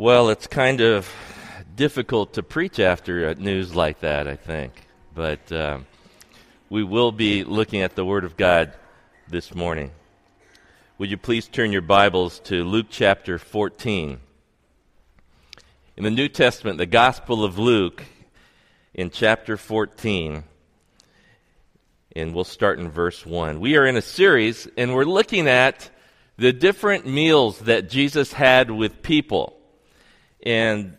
Well, it's kind of difficult to preach after news like that, I think. But um, we will be looking at the Word of God this morning. Would you please turn your Bibles to Luke chapter 14? In the New Testament, the Gospel of Luke, in chapter 14, and we'll start in verse 1. We are in a series, and we're looking at the different meals that Jesus had with people. And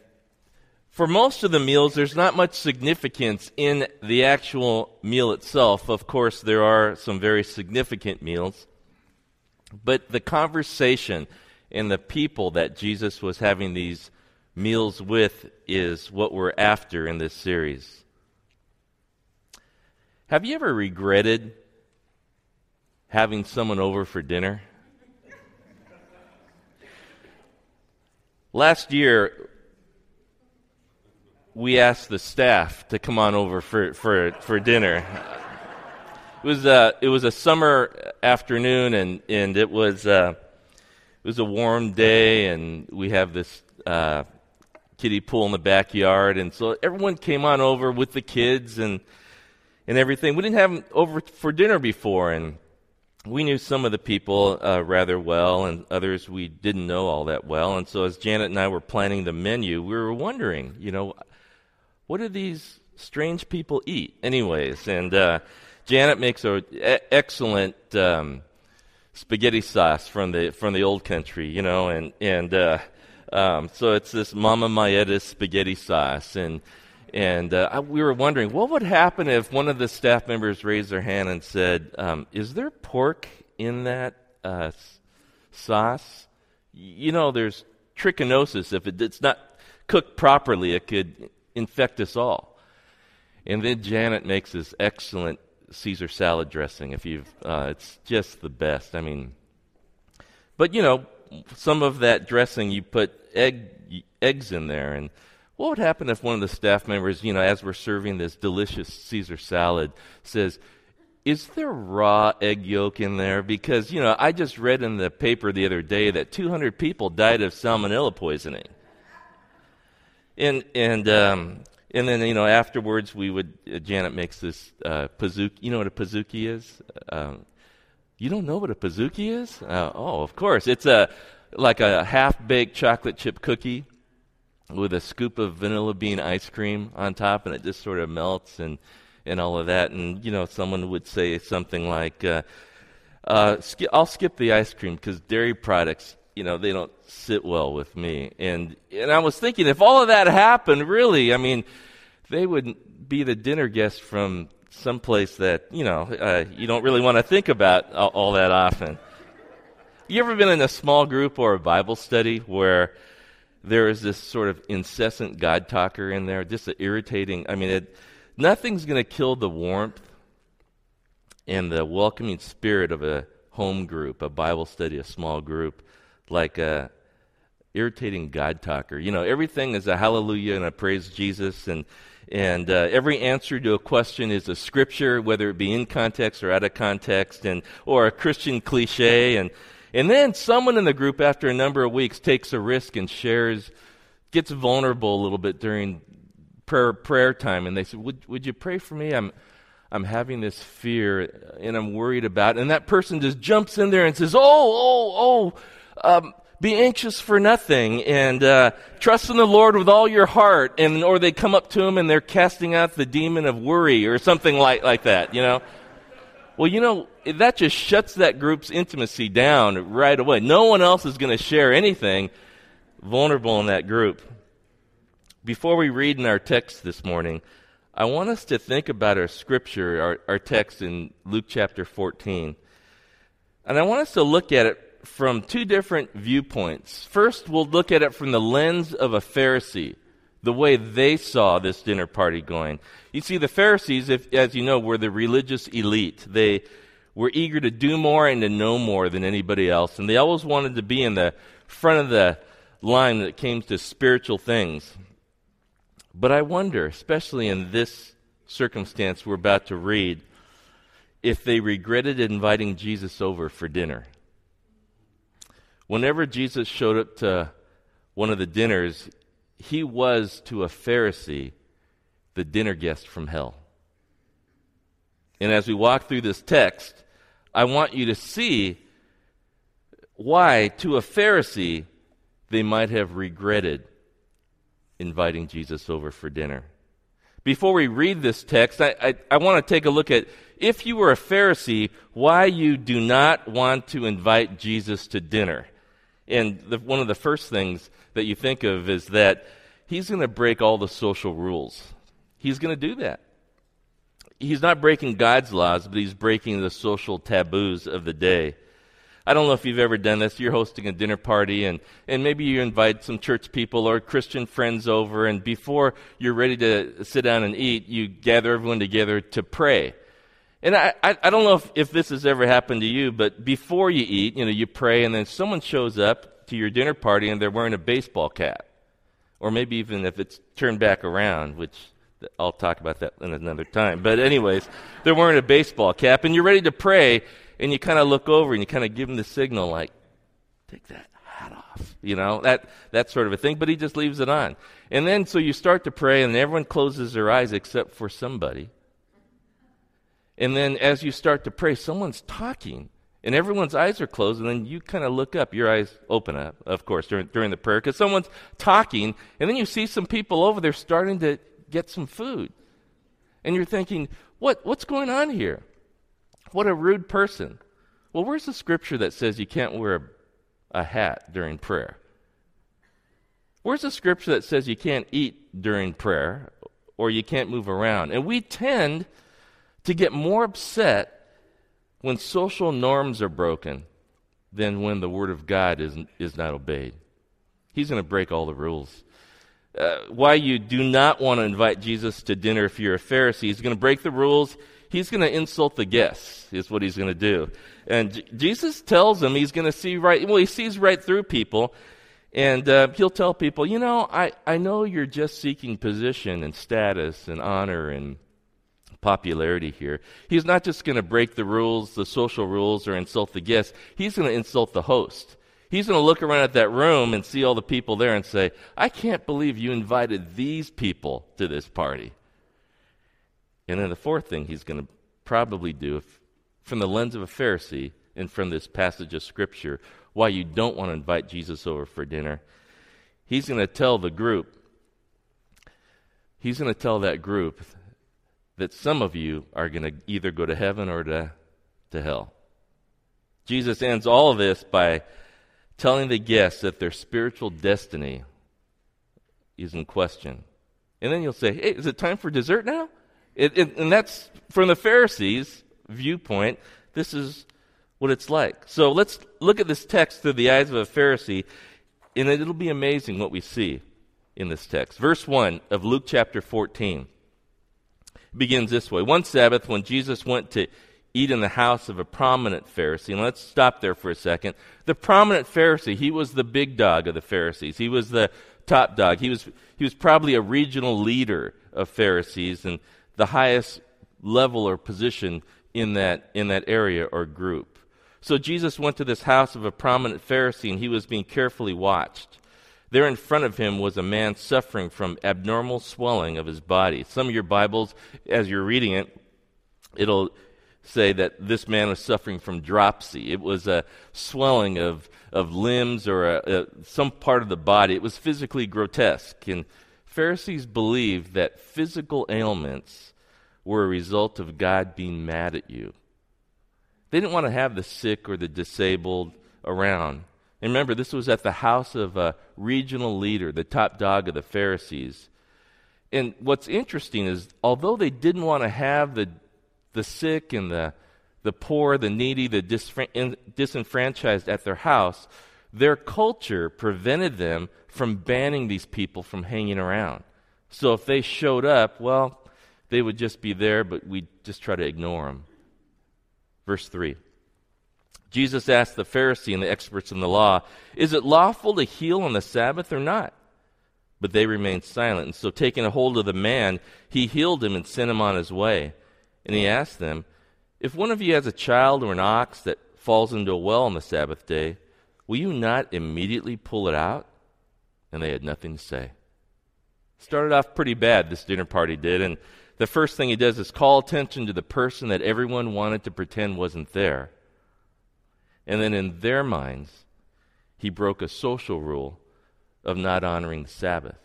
for most of the meals, there's not much significance in the actual meal itself. Of course, there are some very significant meals. But the conversation and the people that Jesus was having these meals with is what we're after in this series. Have you ever regretted having someone over for dinner? Last year, we asked the staff to come on over for, for, for dinner. It was, a, it was a summer afternoon, and, and it, was, uh, it was a warm day, and we have this uh, kiddie pool in the backyard. And so everyone came on over with the kids and, and everything. We didn't have them over for dinner before, and we knew some of the people uh, rather well, and others we didn't know all that well. And so, as Janet and I were planning the menu, we were wondering, you know, what do these strange people eat, anyways? And uh, Janet makes an excellent um, spaghetti sauce from the from the old country, you know, and and uh, um, so it's this Mama Maetta's spaghetti sauce, and and uh, we were wondering what would happen if one of the staff members raised their hand and said, um, Is there pork in that uh, sauce? You know, there's trichinosis. If it, it's not cooked properly, it could infect us all. And then Janet makes this excellent Caesar salad dressing. If you've, uh, it's just the best. I mean, but you know, some of that dressing you put egg eggs in there, and what would happen if one of the staff members, you know, as we're serving this delicious Caesar salad, says, Is there raw egg yolk in there? Because, you know, I just read in the paper the other day that 200 people died of salmonella poisoning. And, and, um, and then, you know, afterwards, we would, uh, Janet makes this uh. You know what a pizookie is? Uh, you don't know what a pizookie is? Uh, oh, of course. It's a, like a half baked chocolate chip cookie with a scoop of vanilla bean ice cream on top, and it just sort of melts and and all of that. And you know, someone would say something like, uh, uh, sk- "I'll skip the ice cream because dairy products, you know, they don't sit well with me." And and I was thinking, if all of that happened, really, I mean, they would be the dinner guest from someplace that you know uh, you don't really want to think about all, all that often. You ever been in a small group or a Bible study where there is this sort of incessant God talker in there, just an irritating. I mean, it, nothing's going to kill the warmth and the welcoming spirit of a home group, a Bible study, a small group, like a irritating God talker. You know, everything is a hallelujah and a praise Jesus, and and uh, every answer to a question is a scripture, whether it be in context or out of context, and or a Christian cliche, and and then someone in the group, after a number of weeks, takes a risk and shares, gets vulnerable a little bit during prayer, prayer time. And they say, would, would you pray for me? I'm, I'm having this fear and I'm worried about it. And that person just jumps in there and says, Oh, oh, oh, um, be anxious for nothing and uh, trust in the Lord with all your heart. And, or they come up to him and they're casting out the demon of worry or something like, like that, you know? Well, you know, that just shuts that group's intimacy down right away. No one else is going to share anything vulnerable in that group. Before we read in our text this morning, I want us to think about our scripture, our, our text in Luke chapter 14. And I want us to look at it from two different viewpoints. First, we'll look at it from the lens of a Pharisee the way they saw this dinner party going. You see, the Pharisees, if, as you know, were the religious elite. They were eager to do more and to know more than anybody else, and they always wanted to be in the front of the line when it came to spiritual things. But I wonder, especially in this circumstance we're about to read, if they regretted inviting Jesus over for dinner. Whenever Jesus showed up to one of the dinners, he was to a Pharisee the dinner guest from hell. And as we walk through this text, I want you to see why, to a Pharisee, they might have regretted inviting Jesus over for dinner. Before we read this text, I, I, I want to take a look at if you were a Pharisee, why you do not want to invite Jesus to dinner. And the, one of the first things that you think of is that he's going to break all the social rules. He's going to do that. He's not breaking God's laws, but he's breaking the social taboos of the day. I don't know if you've ever done this. You're hosting a dinner party, and, and maybe you invite some church people or Christian friends over, and before you're ready to sit down and eat, you gather everyone together to pray. And I, I, I don't know if, if this has ever happened to you, but before you eat, you know, you pray, and then someone shows up to your dinner party and they're wearing a baseball cap. Or maybe even if it's turned back around, which I'll talk about that in another time. But, anyways, they're wearing a baseball cap, and you're ready to pray, and you kind of look over and you kind of give him the signal like, take that hat off, you know, that, that sort of a thing. But he just leaves it on. And then so you start to pray and everyone closes their eyes except for somebody. And then as you start to pray, someone's talking and everyone's eyes are closed, and then you kind of look up. Your eyes open up, of course, during, during the prayer, because someone's talking, and then you see some people over there starting to get some food. And you're thinking, what, what's going on here? What a rude person. Well, where's the scripture that says you can't wear a, a hat during prayer? Where's the scripture that says you can't eat during prayer or you can't move around? And we tend to get more upset when social norms are broken than when the Word of God is, is not obeyed. He's going to break all the rules. Uh, why you do not want to invite Jesus to dinner if you're a Pharisee. He's going to break the rules he's going to insult the guests, is what he's going to do. And J- Jesus tells him he's going to see right, well, he sees right through people. And uh, he'll tell people, you know, I, I know you're just seeking position and status and honor and popularity here. He's not just going to break the rules, the social rules, or insult the guests. He's going to insult the host. He's going to look around at that room and see all the people there and say, I can't believe you invited these people to this party. And then the fourth thing he's going to probably do, if, from the lens of a Pharisee and from this passage of Scripture, why you don't want to invite Jesus over for dinner, he's going to tell the group, he's going to tell that group that some of you are going to either go to heaven or to, to hell. Jesus ends all of this by telling the guests that their spiritual destiny is in question. And then you'll say, hey, is it time for dessert now? It, it, and that's from the Pharisees' viewpoint. This is what it's like. So let's look at this text through the eyes of a Pharisee, and it'll be amazing what we see in this text. Verse 1 of Luke chapter 14 begins this way One Sabbath, when Jesus went to eat in the house of a prominent Pharisee, and let's stop there for a second. The prominent Pharisee, he was the big dog of the Pharisees, he was the top dog. He was, he was probably a regional leader of Pharisees, and the highest level or position in that, in that area or group. So Jesus went to this house of a prominent Pharisee and he was being carefully watched. There in front of him was a man suffering from abnormal swelling of his body. Some of your Bibles, as you're reading it, it'll say that this man was suffering from dropsy. It was a swelling of, of limbs or a, a, some part of the body. It was physically grotesque. And Pharisees believed that physical ailments were a result of God being mad at you. They didn't want to have the sick or the disabled around. And remember, this was at the house of a regional leader, the top dog of the Pharisees. And what's interesting is, although they didn't want to have the, the sick and the, the poor, the needy, the disenfranchised at their house, their culture prevented them from banning these people from hanging around. So if they showed up, well, they would just be there, but we'd just try to ignore them. Verse 3. Jesus asked the Pharisee and the experts in the law, Is it lawful to heal on the Sabbath or not? But they remained silent. And so, taking a hold of the man, he healed him and sent him on his way. And he asked them, If one of you has a child or an ox that falls into a well on the Sabbath day, will you not immediately pull it out? and they had nothing to say. Started off pretty bad, this dinner party did, and the first thing he does is call attention to the person that everyone wanted to pretend wasn't there. And then in their minds, he broke a social rule of not honoring the Sabbath.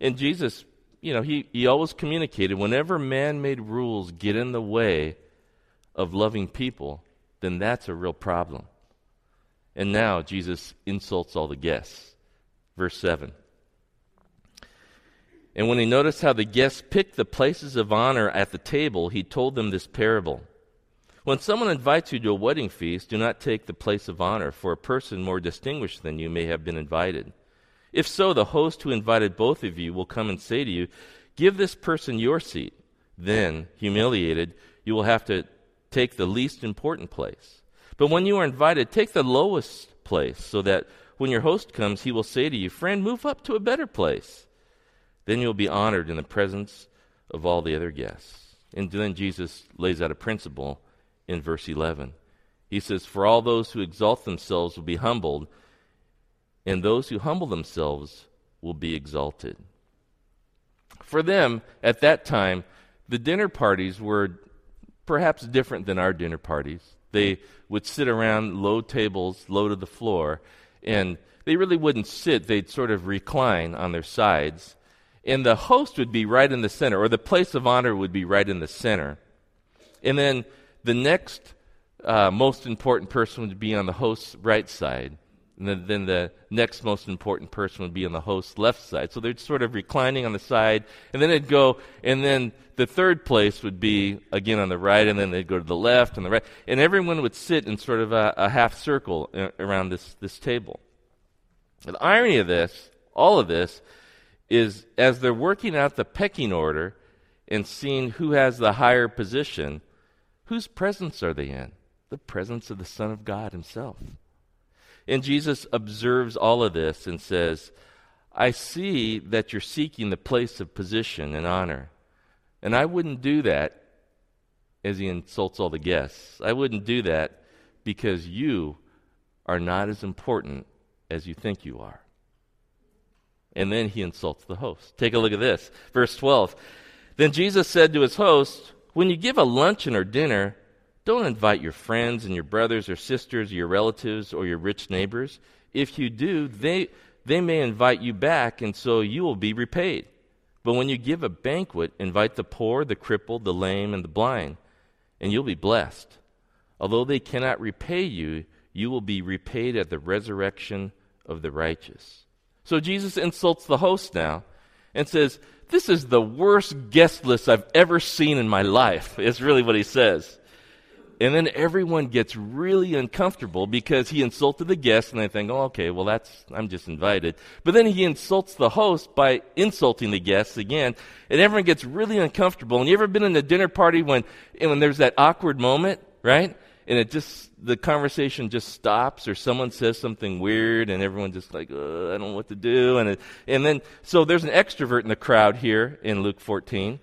And Jesus, you know, he, he always communicated whenever man made rules get in the way of loving people, then that's a real problem. And now Jesus insults all the guests. Verse 7. And when he noticed how the guests picked the places of honor at the table, he told them this parable. When someone invites you to a wedding feast, do not take the place of honor, for a person more distinguished than you may have been invited. If so, the host who invited both of you will come and say to you, Give this person your seat. Then, humiliated, you will have to take the least important place. But when you are invited, take the lowest place, so that when your host comes, he will say to you, Friend, move up to a better place. Then you'll be honored in the presence of all the other guests. And then Jesus lays out a principle in verse 11. He says, For all those who exalt themselves will be humbled, and those who humble themselves will be exalted. For them, at that time, the dinner parties were perhaps different than our dinner parties. They would sit around low tables, low to the floor, and they really wouldn't sit, they'd sort of recline on their sides. And the host would be right in the center, or the place of honor would be right in the center. And then the next uh, most important person would be on the host's right side. And then, then, the next most important person would be on the host's left side. So they're sort of reclining on the side, and then they'd go, and then the third place would be again on the right, and then they'd go to the left and the right, and everyone would sit in sort of a, a half circle uh, around this, this table. The irony of this, all of this, is as they're working out the pecking order and seeing who has the higher position, whose presence are they in? The presence of the Son of God Himself. And Jesus observes all of this and says, I see that you're seeking the place of position and honor. And I wouldn't do that as he insults all the guests. I wouldn't do that because you are not as important as you think you are. And then he insults the host. Take a look at this. Verse 12. Then Jesus said to his host, When you give a luncheon or dinner, don't invite your friends and your brothers or sisters, or your relatives or your rich neighbors. If you do, they, they may invite you back, and so you will be repaid. But when you give a banquet, invite the poor, the crippled, the lame, and the blind, and you'll be blessed. Although they cannot repay you, you will be repaid at the resurrection of the righteous. So Jesus insults the host now and says, This is the worst guest list I've ever seen in my life, is really what he says. And then everyone gets really uncomfortable because he insulted the guest and they think, oh, okay, well, that's, I'm just invited. But then he insults the host by insulting the guests again. And everyone gets really uncomfortable. And you ever been in a dinner party when, when there's that awkward moment, right? And it just the conversation just stops or someone says something weird and everyone just like i don't know what to do and it, and then so there's an extrovert in the crowd here in luke 14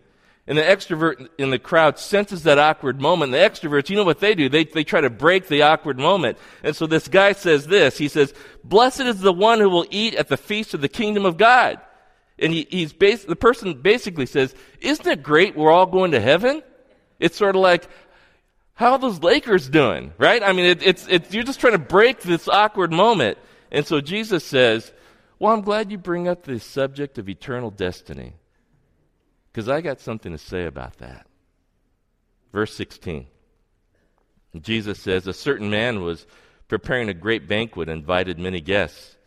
and the extrovert in the crowd senses that awkward moment. The extroverts, you know what they do? They, they try to break the awkward moment. And so this guy says this. He says, Blessed is the one who will eat at the feast of the kingdom of God. And he, he's bas- the person basically says, Isn't it great we're all going to heaven? It's sort of like, how are those Lakers doing? Right? I mean, it, it's, it's, you're just trying to break this awkward moment. And so Jesus says, Well, I'm glad you bring up the subject of eternal destiny because I got something to say about that. Verse 16 Jesus says, A certain man was preparing a great banquet and invited many guests.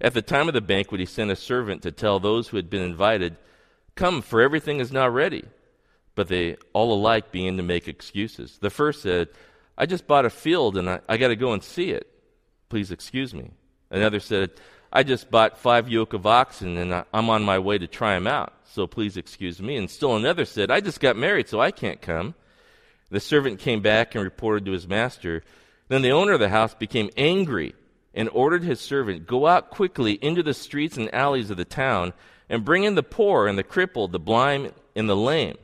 At the time of the banquet, he sent a servant to tell those who had been invited, Come, for everything is now ready. But they all alike began to make excuses. The first said, I just bought a field and I, I got to go and see it. Please excuse me. Another said, I just bought five yoke of oxen and I, I'm on my way to try them out, so please excuse me. And still another said, I just got married, so I can't come. The servant came back and reported to his master. Then the owner of the house became angry and ordered his servant, Go out quickly into the streets and alleys of the town and bring in the poor and the crippled, the blind and the lame.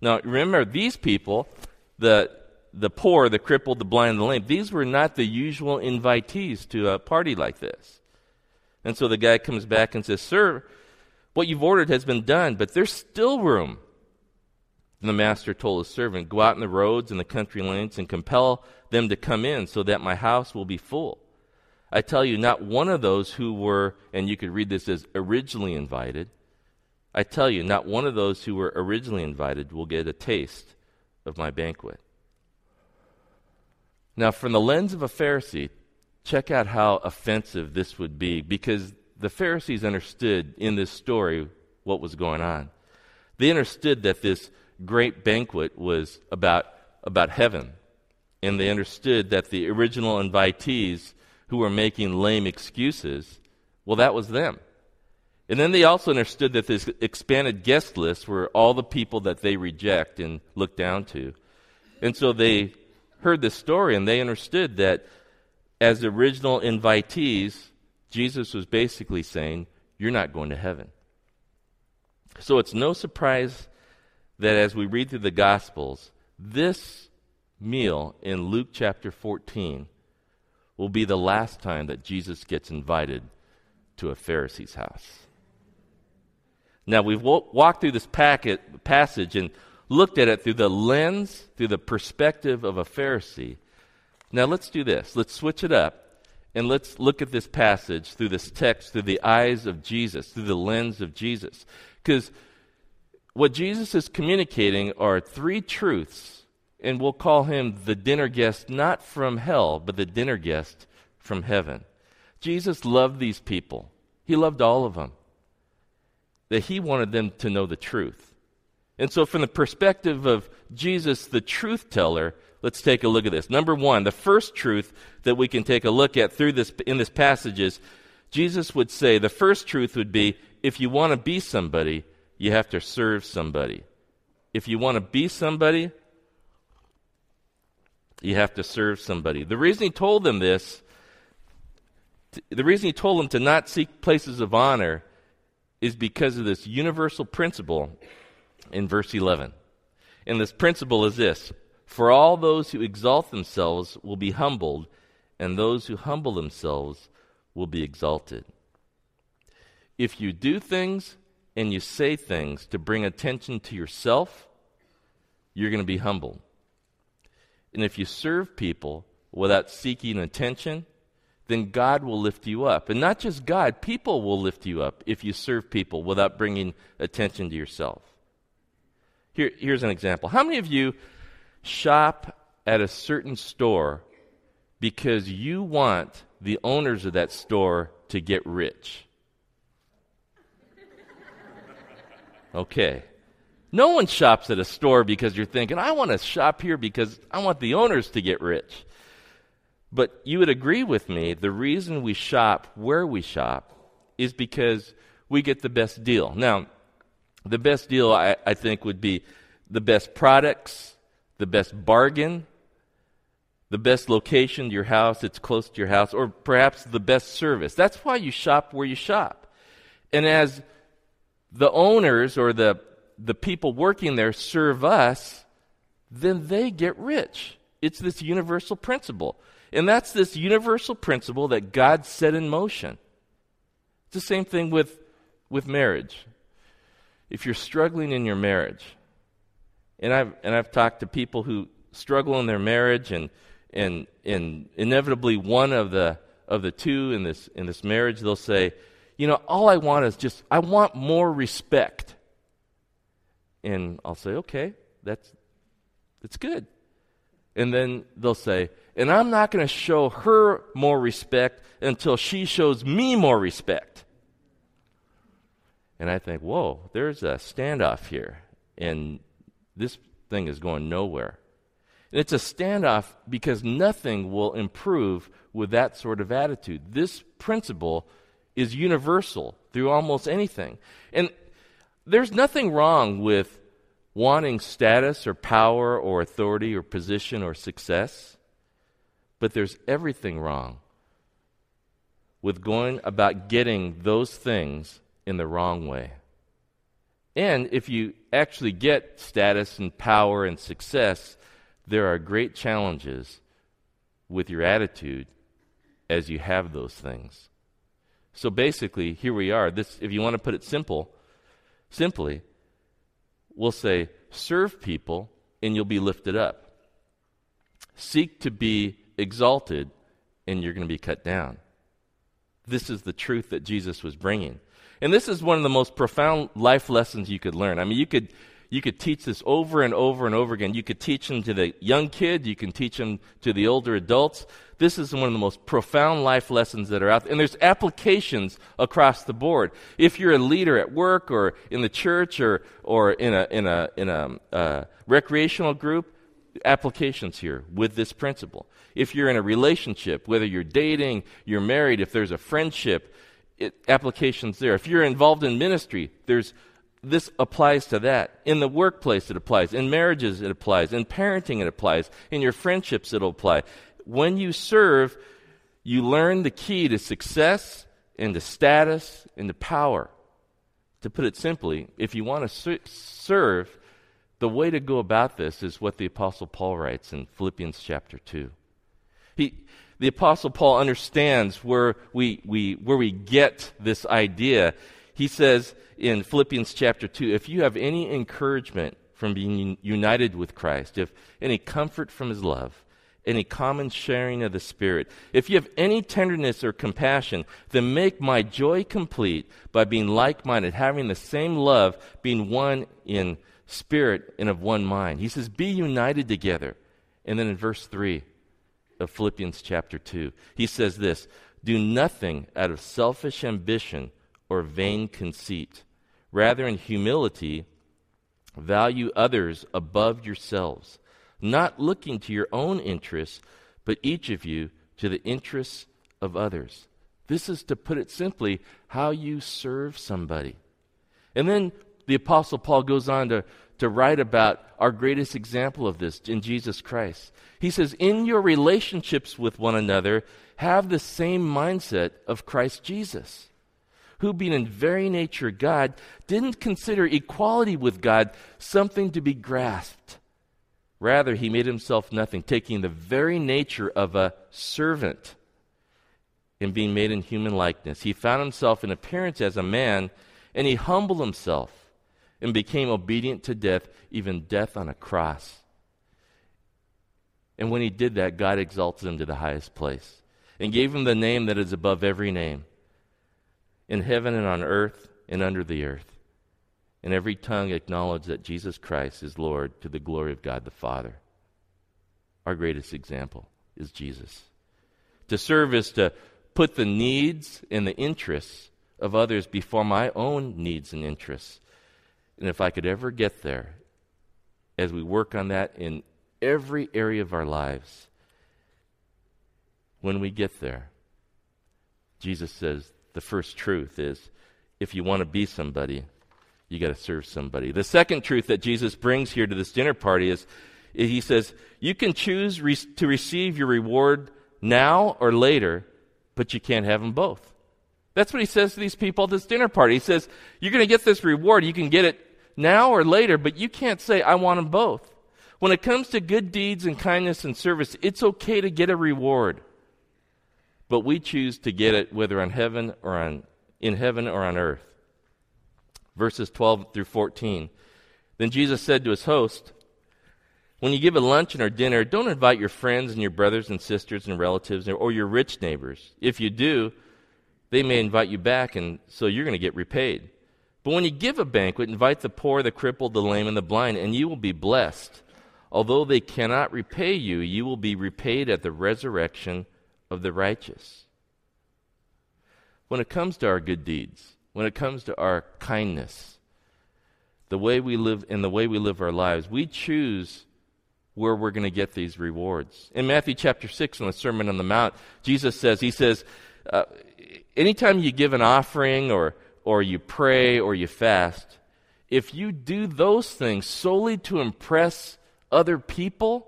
Now, remember, these people, the, the poor, the crippled, the blind, the lame, these were not the usual invitees to a party like this. And so the guy comes back and says, Sir, what you've ordered has been done, but there's still room. And the master told his servant, Go out in the roads and the country lanes and compel them to come in so that my house will be full. I tell you, not one of those who were, and you could read this as originally invited, I tell you, not one of those who were originally invited will get a taste of my banquet. Now, from the lens of a Pharisee, check out how offensive this would be because the Pharisees understood in this story what was going on. They understood that this great banquet was about, about heaven. And they understood that the original invitees who were making lame excuses, well, that was them. And then they also understood that this expanded guest list were all the people that they reject and look down to. And so they heard this story and they understood that as original invitees, Jesus was basically saying, You're not going to heaven. So it's no surprise that as we read through the Gospels, this meal in Luke chapter 14 will be the last time that Jesus gets invited to a Pharisee's house. Now, we've walked through this packet, passage and looked at it through the lens, through the perspective of a Pharisee. Now, let's do this. Let's switch it up and let's look at this passage through this text through the eyes of Jesus, through the lens of Jesus. Because what Jesus is communicating are three truths and we'll call him the dinner guest not from hell, but the dinner guest from heaven. Jesus loved these people, he loved all of them, that he wanted them to know the truth. And so, from the perspective of Jesus, the truth teller, let's take a look at this. Number one, the first truth that we can take a look at through this in this passage is Jesus would say the first truth would be if you want to be somebody, you have to serve somebody. If you want to be somebody, you have to serve somebody. The reason he told them this, the reason he told them to not seek places of honor is because of this universal principle in verse 11. And this principle is this For all those who exalt themselves will be humbled, and those who humble themselves will be exalted. If you do things and you say things to bring attention to yourself, you're going to be humbled. And if you serve people without seeking attention, then God will lift you up. And not just God, people will lift you up if you serve people without bringing attention to yourself. Here, here's an example. How many of you shop at a certain store because you want the owners of that store to get rich? Okay. No one shops at a store because you're thinking, I want to shop here because I want the owners to get rich. But you would agree with me, the reason we shop where we shop is because we get the best deal. Now, the best deal, I, I think, would be the best products, the best bargain, the best location to your house, it's close to your house, or perhaps the best service. That's why you shop where you shop. And as the owners or the the people working there serve us, then they get rich. It's this universal principle. And that's this universal principle that God set in motion. It's the same thing with, with marriage. If you're struggling in your marriage, and I've, and I've talked to people who struggle in their marriage, and, and, and inevitably one of the, of the two in this, in this marriage, they'll say, You know, all I want is just, I want more respect. And I'll say, okay, that's, that's good. And then they'll say, and I'm not going to show her more respect until she shows me more respect. And I think, whoa, there's a standoff here. And this thing is going nowhere. And it's a standoff because nothing will improve with that sort of attitude. This principle is universal through almost anything. And there's nothing wrong with wanting status or power or authority or position or success, but there's everything wrong with going about getting those things in the wrong way. And if you actually get status and power and success, there are great challenges with your attitude as you have those things. So basically, here we are. This, if you want to put it simple, simply, we'll say, serve people and you'll be lifted up. Seek to be exalted and you're going to be cut down. This is the truth that Jesus was bringing. And this is one of the most profound life lessons you could learn. I mean, you could, you could teach this over and over and over again. You could teach them to the young kid, you can teach them to the older adults. This is one of the most profound life lessons that are out there. And there's applications across the board. If you're a leader at work or in the church or, or in a, in a, in a uh, recreational group, applications here with this principle. If you're in a relationship, whether you're dating, you're married, if there's a friendship, it, applications there. If you're involved in ministry, there's this applies to that. In the workplace, it applies. In marriages, it applies. In parenting, it applies. In your friendships, it'll apply. When you serve, you learn the key to success and to status and to power. To put it simply, if you want to serve, the way to go about this is what the Apostle Paul writes in Philippians chapter 2. He, the Apostle Paul understands where we, we, where we get this idea. He says in Philippians chapter 2 if you have any encouragement from being united with Christ, if any comfort from his love, any common sharing of the Spirit, if you have any tenderness or compassion, then make my joy complete by being like minded, having the same love, being one in spirit and of one mind. He says, Be united together. And then in verse 3, of Philippians chapter 2. He says this Do nothing out of selfish ambition or vain conceit. Rather, in humility, value others above yourselves, not looking to your own interests, but each of you to the interests of others. This is, to put it simply, how you serve somebody. And then the Apostle Paul goes on to to write about our greatest example of this in Jesus Christ. He says, In your relationships with one another, have the same mindset of Christ Jesus, who, being in very nature God, didn't consider equality with God something to be grasped. Rather, he made himself nothing, taking the very nature of a servant and being made in human likeness. He found himself in appearance as a man, and he humbled himself and became obedient to death, even death on a cross. And when he did that, God exalted him to the highest place and gave him the name that is above every name in heaven and on earth and under the earth. And every tongue acknowledged that Jesus Christ is Lord to the glory of God the Father. Our greatest example is Jesus. To serve is to put the needs and the interests of others before my own needs and interests. And if I could ever get there, as we work on that in every area of our lives, when we get there, Jesus says the first truth is if you want to be somebody, you got to serve somebody. The second truth that Jesus brings here to this dinner party is he says, you can choose re- to receive your reward now or later, but you can't have them both. That's what he says to these people at this dinner party. He says, You're going to get this reward. You can get it now or later, but you can't say, I want them both. When it comes to good deeds and kindness and service, it's okay to get a reward. But we choose to get it whether on heaven or on in heaven or on earth. Verses 12 through 14. Then Jesus said to his host, When you give a luncheon or dinner, don't invite your friends and your brothers and sisters and relatives or your rich neighbors. If you do, they may invite you back, and so you're going to get repaid. But when you give a banquet, invite the poor, the crippled, the lame, and the blind, and you will be blessed. Although they cannot repay you, you will be repaid at the resurrection of the righteous. When it comes to our good deeds, when it comes to our kindness, the way we live and the way we live our lives, we choose where we're going to get these rewards. In Matthew chapter 6, in the Sermon on the Mount, Jesus says, He says, uh, anytime you give an offering or, or you pray or you fast, if you do those things solely to impress other people,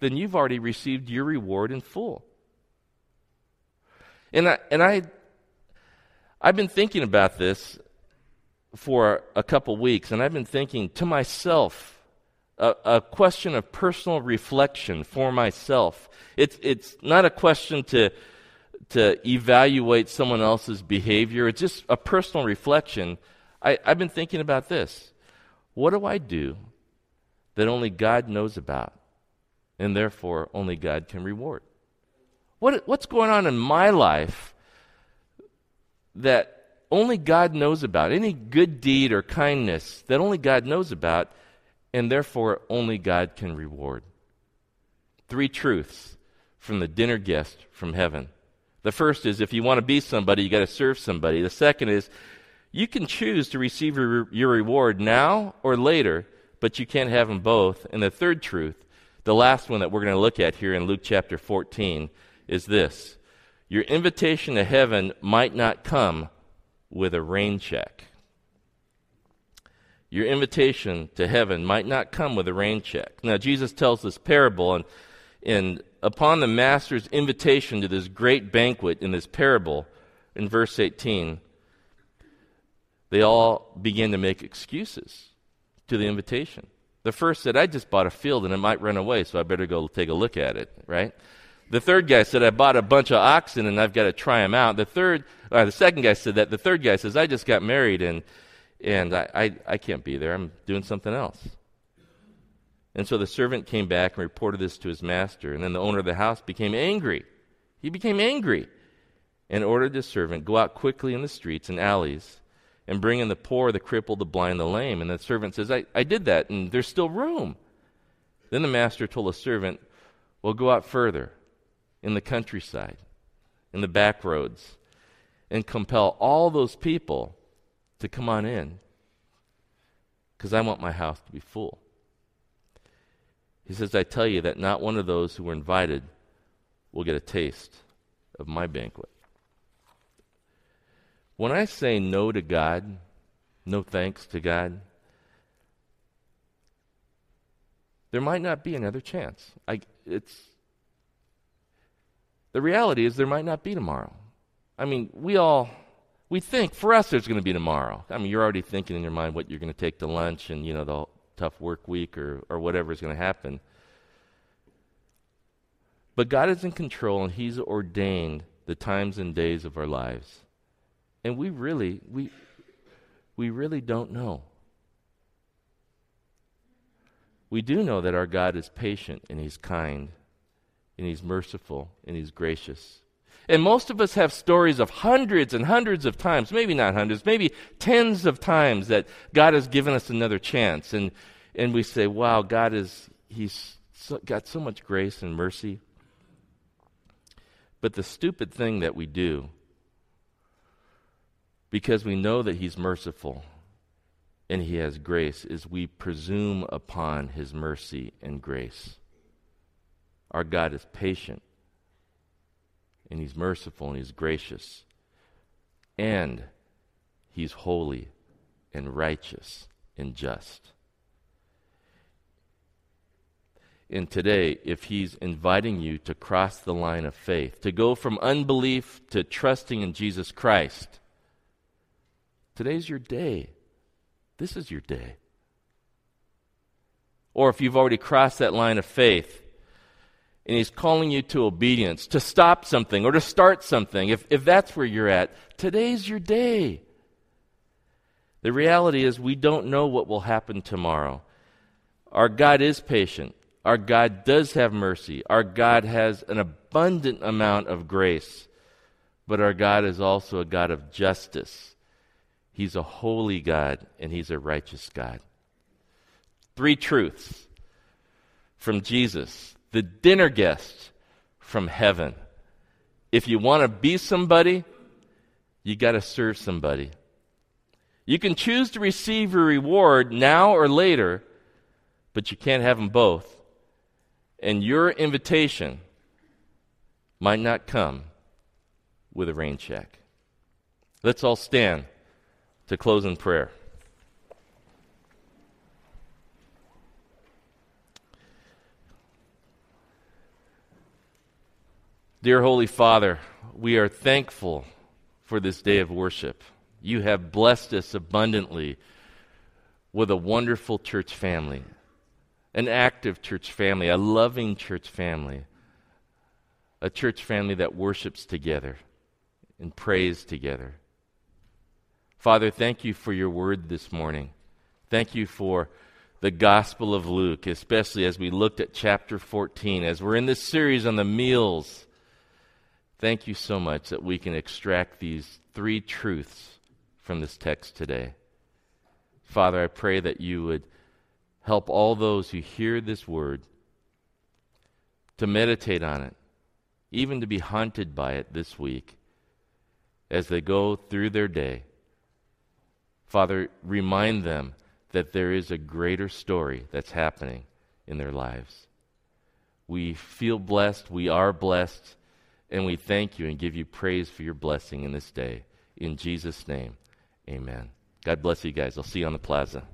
then you've already received your reward in full. And I, and I, I've been thinking about this for a couple weeks, and I've been thinking to myself a, a question of personal reflection for myself. It's, it's not a question to to evaluate someone else's behavior. It's just a personal reflection. I, I've been thinking about this. What do I do that only God knows about, and therefore only God can reward? What, what's going on in my life that only God knows about? Any good deed or kindness that only God knows about, and therefore only God can reward? Three truths from the dinner guest from heaven. The first is if you want to be somebody, you got to serve somebody. The second is you can choose to receive your, your reward now or later, but you can't have them both. And the third truth, the last one that we're going to look at here in Luke chapter 14, is this Your invitation to heaven might not come with a rain check. Your invitation to heaven might not come with a rain check. Now, Jesus tells this parable, and, and upon the master's invitation to this great banquet in this parable, in verse 18, they all begin to make excuses to the invitation. The first said, I just bought a field and it might run away, so I better go take a look at it, right? The third guy said, I bought a bunch of oxen and I've got to try them out. The third, uh, the second guy said that. The third guy says, I just got married and, and I, I, I can't be there. I'm doing something else. And so the servant came back and reported this to his master. And then the owner of the house became angry. He became angry and ordered the servant, Go out quickly in the streets and alleys and bring in the poor, the crippled, the blind, the lame. And the servant says, I, I did that, and there's still room. Then the master told the servant, Well, go out further in the countryside, in the back roads, and compel all those people to come on in because I want my house to be full. He says, I tell you that not one of those who were invited will get a taste of my banquet. When I say no to God, no thanks to God, there might not be another chance. I, it's, the reality is there might not be tomorrow. I mean, we all we think for us there's going to be tomorrow. I mean, you're already thinking in your mind what you're going to take to lunch and you know the tough work week or or whatever is going to happen. But God is in control and He's ordained the times and days of our lives. And we really, we, we really don't know. We do know that our God is patient and He's kind and He's merciful and He's gracious. And most of us have stories of hundreds and hundreds of times, maybe not hundreds, maybe tens of times that God has given us another chance. And, and we say, wow, God is, He's so, got so much grace and mercy. But the stupid thing that we do because we know that He's merciful and He has grace, is we presume upon His mercy and grace. Our God is patient, and He's merciful, and He's gracious, and He's holy and righteous and just. And today, if He's inviting you to cross the line of faith, to go from unbelief to trusting in Jesus Christ, Today's your day. This is your day. Or if you've already crossed that line of faith and He's calling you to obedience, to stop something or to start something, if, if that's where you're at, today's your day. The reality is, we don't know what will happen tomorrow. Our God is patient. Our God does have mercy. Our God has an abundant amount of grace. But our God is also a God of justice. He's a holy God and He's a righteous God. Three truths from Jesus, the dinner guest from heaven. If you want to be somebody, you got to serve somebody. You can choose to receive your reward now or later, but you can't have them both. And your invitation might not come with a rain check. Let's all stand to close in prayer. Dear Holy Father, we are thankful for this day of worship. You have blessed us abundantly with a wonderful church family, an active church family, a loving church family, a church family that worships together and prays together. Father, thank you for your word this morning. Thank you for the Gospel of Luke, especially as we looked at chapter 14, as we're in this series on the meals. Thank you so much that we can extract these three truths from this text today. Father, I pray that you would help all those who hear this word to meditate on it, even to be haunted by it this week as they go through their day. Father, remind them that there is a greater story that's happening in their lives. We feel blessed, we are blessed, and we thank you and give you praise for your blessing in this day. In Jesus' name, amen. God bless you guys. I'll see you on the plaza.